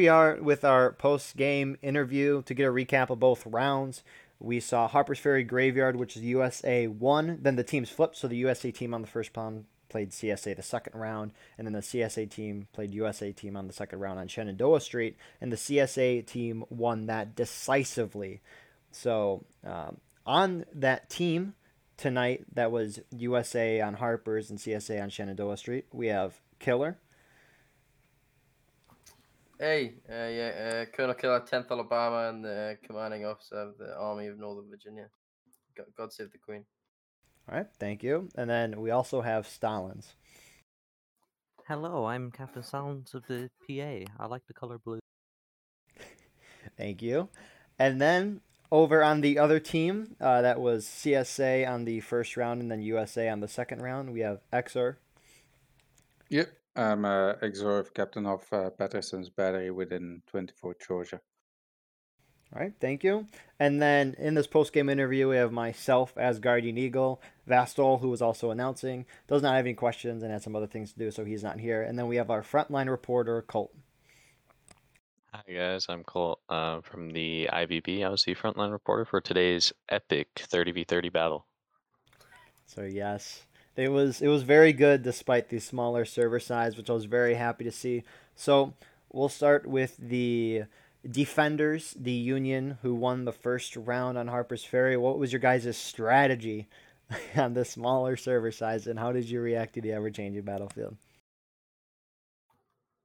we are with our post game interview to get a recap of both rounds. We saw Harper's Ferry Graveyard, which is USA one. Then the teams flipped, so the USA team on the first round played CSA the second round, and then the CSA team played USA team on the second round on Shenandoah Street, and the CSA team won that decisively. So um, on that team tonight, that was USA on Harper's and CSA on Shenandoah Street. We have Killer. Hey, uh, yeah, uh, Colonel Killer, 10th Alabama, and the commanding officer of the Army of Northern Virginia. God, God save the Queen. All right, thank you. And then we also have Stalins. Hello, I'm Captain Stalins of the PA. I like the color blue. Thank you. And then over on the other team, uh, that was CSA on the first round and then USA on the second round, we have Exor. Yep, I'm uh, Exor, captain of uh, Patterson's battery within 24 Georgia. All right, thank you. And then in this post game interview, we have myself Asgardian Eagle, Vastol, who was also announcing, does not have any questions and had some other things to do, so he's not here. And then we have our frontline reporter, Colt. Hi guys, I'm Colt uh, from the IVB. I was the frontline reporter for today's epic 30v30 battle. So yes, it was it was very good despite the smaller server size, which I was very happy to see. So we'll start with the defenders, the Union, who won the first round on Harper's Ferry. What was your guys' strategy on the smaller server size, and how did you react to the ever-changing battlefield?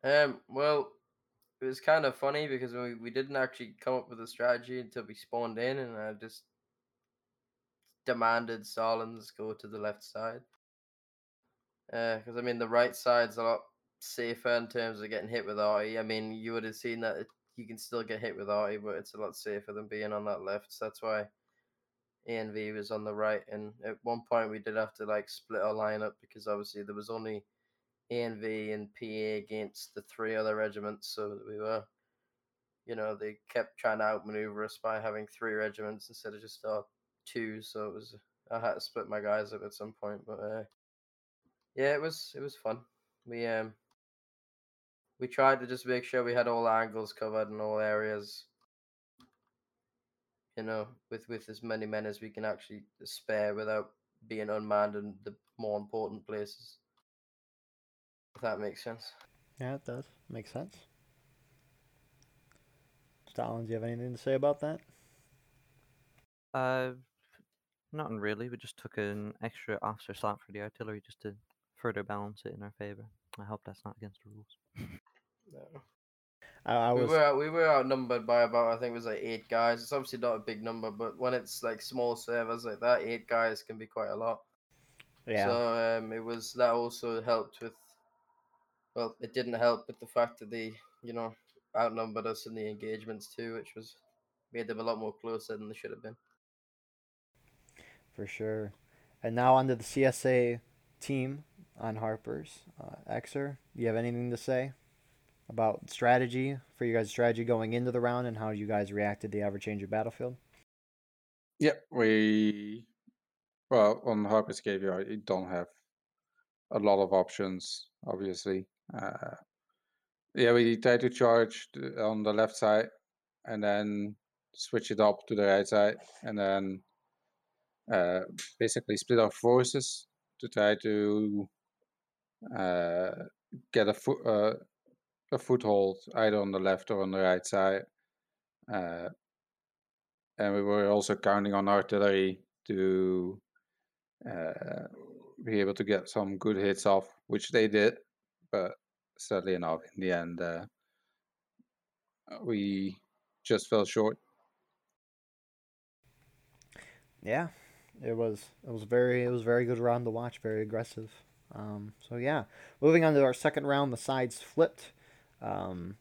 Um, well, it was kind of funny because we, we didn't actually come up with a strategy until we spawned in, and I just demanded Stalins go to the left side. Because, uh, I mean, the right side's a lot safer in terms of getting hit with arty. I mean, you would have seen that it, you can still get hit with arty, but it's a lot safer than being on that left. So that's why ANV was on the right. And at one point, we did have to like split our lineup because obviously there was only ANV and PA against the three other regiments. So we were, you know, they kept trying to outmaneuver us by having three regiments instead of just our two. So it was I had to split my guys up at some point, but uh, yeah, it was it was fun. We um we tried to just make sure we had all angles covered in all areas. You know, with with as many men as we can actually spare without being unmanned in the more important places. If that makes sense. Yeah, it does. Makes sense. Stalin, do you have anything to say about that? Uh, nothing really. We just took an extra officer slot for the artillery just to further balance it in our favor. I hope that's not against the rules. No. I, I We was were we were outnumbered by about I think it was like eight guys. It's obviously not a big number, but when it's like small servers like that, eight guys can be quite a lot. yeah. So um, it was that also helped with. Well, it didn't help with the fact that they, you know, outnumbered us in the engagements too, which was made them a lot more closer than they should have been. For sure. And now onto the CSA team on Harper's. Uh, do you have anything to say about strategy for you guys' strategy going into the round and how you guys reacted to the ever changing battlefield? Yep, we well on Harper's Graveyard you don't have a lot of options, obviously. Uh, yeah, we try to charge on the left side and then switch it up to the right side, and then uh, basically split our forces to try to uh, get a foot uh, a foothold either on the left or on the right side. Uh, and we were also counting on artillery to uh, be able to get some good hits off, which they did, but sadly enough, in the end, uh, we just fell short. Yeah, it was it was very it was very good round to watch, very aggressive. Um, so yeah, moving on to our second round, the sides flipped. Um,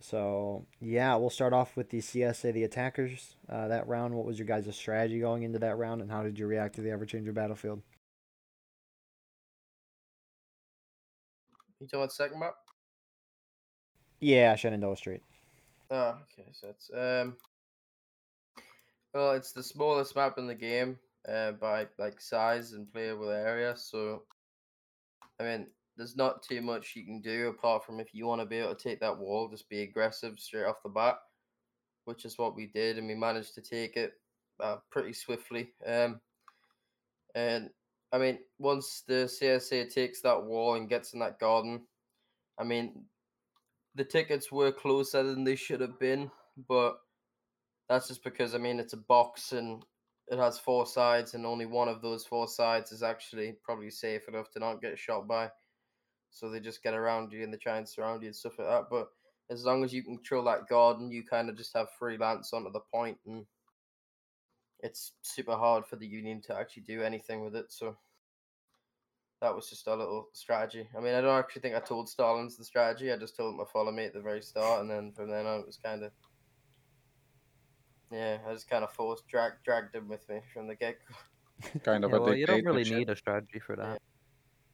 so yeah, we'll start off with the CSA, the attackers. Uh, that round, what was your guys' strategy going into that round, and how did you react to the ever changing battlefield? You talking about second map? Yeah, Shenandoah Street. Oh, okay. So it's um, well, it's the smallest map in the game uh, by like size and playable area. So, I mean, there's not too much you can do apart from if you want to be able to take that wall, just be aggressive straight off the bat, which is what we did, and we managed to take it uh, pretty swiftly. Um, and I mean, once the CSA takes that wall and gets in that garden, I mean, the tickets were closer than they should have been, but that's just because I mean it's a box and it has four sides, and only one of those four sides is actually probably safe enough to not get shot by. So they just get around you and they try and surround you and stuff like that. But as long as you control that garden, you kind of just have free lance onto the point, and it's super hard for the Union to actually do anything with it. So that was just a little strategy. I mean, I don't actually think I told Stalins the strategy. I just told him to follow me at the very start, and then from then on, it was kind of yeah, I just kind of forced drag dragged him with me from the get go. Kind of Yeah, a well, you don't really need a strategy for Yeah. that.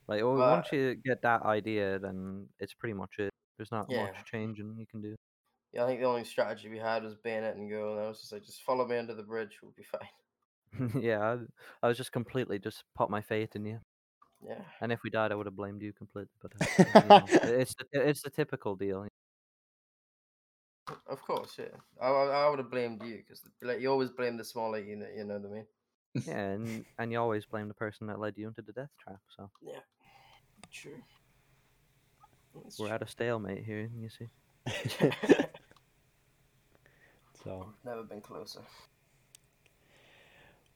Like, o- But- once you get that idea, then it's pretty much it. There's not Yeah. much changing you can do. Yeah, I think the only strategy we had was bayonet and go, and I was just like, just follow me under the bridge, we'll be fine. yeah, I, I was just completely just put my faith in you, Yeah, and if we died, I would have blamed you completely. But uh, you know, it's the, it's the typical deal. Of course, yeah. I, I, I would have blamed you because like, you always blame the smaller unit. You know what I mean? Yeah, and and you always blame the person that led you into the death trap. So Yeah, true. That's we're at a stalemate here. You see. so, Never been closer.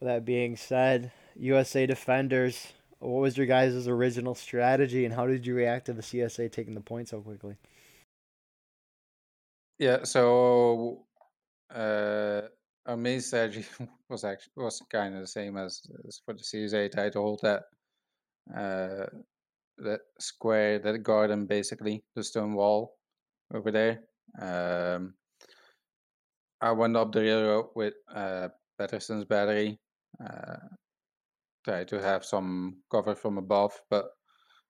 with that being said, USA Defenders, what was your guys' original strategy and how did you react to the CSA taking the point so quickly? Yeah, so uh, main strategy was actually was kind of the same as, as for the CSA. Tried to hold that uh, that square, that garden, basically the stone wall over there. Um, I went up the railroad with uh, Patterson's battery. Uh, tried to have some cover from above, but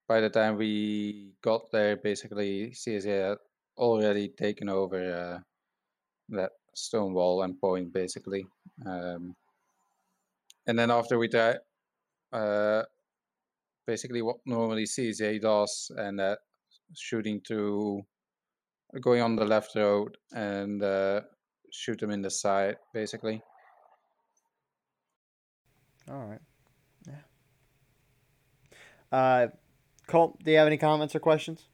by the time we got there, basically CSA already taken over uh, that stone wall and point, basically. Um, and then after we tried, uh, basically what normally CSA does, and that shooting to going on the left road and uh, shoot them in the side, basically. All right. Yeah. Uh, Colt, do you have any comments or questions?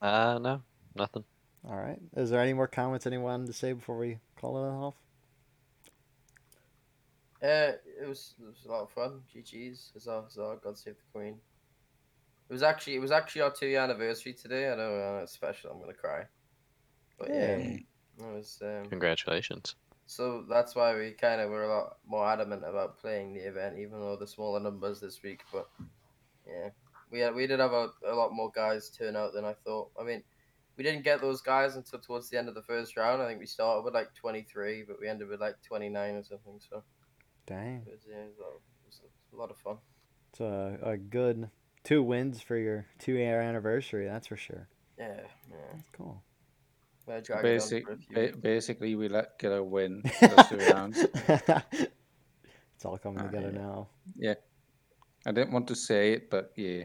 Uh, no, nothing. All right. Is there any more comments anyone to say before we call it off? Uh, it was it was a lot of fun. GG's, huzzah, huzzah, God save the Queen. It was actually it was actually our two year anniversary today. I know uh, it's special. I'm gonna cry. But yeah, Hey. it was. Um, Congratulations. so that's why we kind of were a lot more adamant about playing the event, even though the smaller numbers this week. But yeah, we had, we did have a, a lot more guys turn out than I thought. I mean, we didn't get those guys until towards the end of the first round. I think we started with like 23, but we ended with like 29 or something. So Dang. it was, yeah, it was, a, lot- it was a lot of fun. It's a, a good two wins for your two year anniversary, that's for sure. Yeah, yeah. That's cool. I dragged it on Basic, for a few ba- basically, we let get a win those two rounds. it's all coming Ah, together yeah. now. Yeah, I didn't want to say it, but yeah,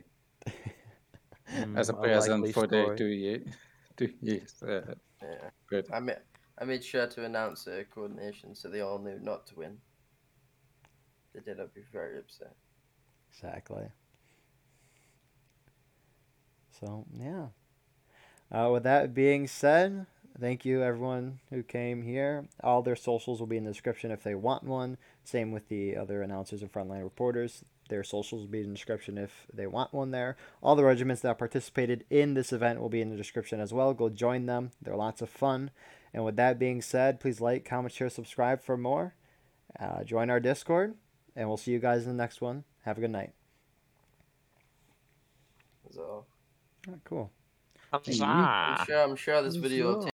as a Mm, present likely for the two year, two years. Uh, Yeah. good. I made, I made sure to announce their coordination so they all knew not to win. They did, I'd be very upset. Exactly. So yeah. Uh, with that being said, thank you everyone who came here. All their socials will be in the description if they want one. Same with the other announcers and frontline reporters. Their socials will be in the description if they want one there. All the regiments that participated in this event will be in the description as well. Go join them. They're lots of fun. And with that being said, please like, comment, share, subscribe for more. Uh, join our Discord, and we'll see you guys in the next one. Have a good night. So Oh, cool. I'm sure I'm sure this video will Huzzah.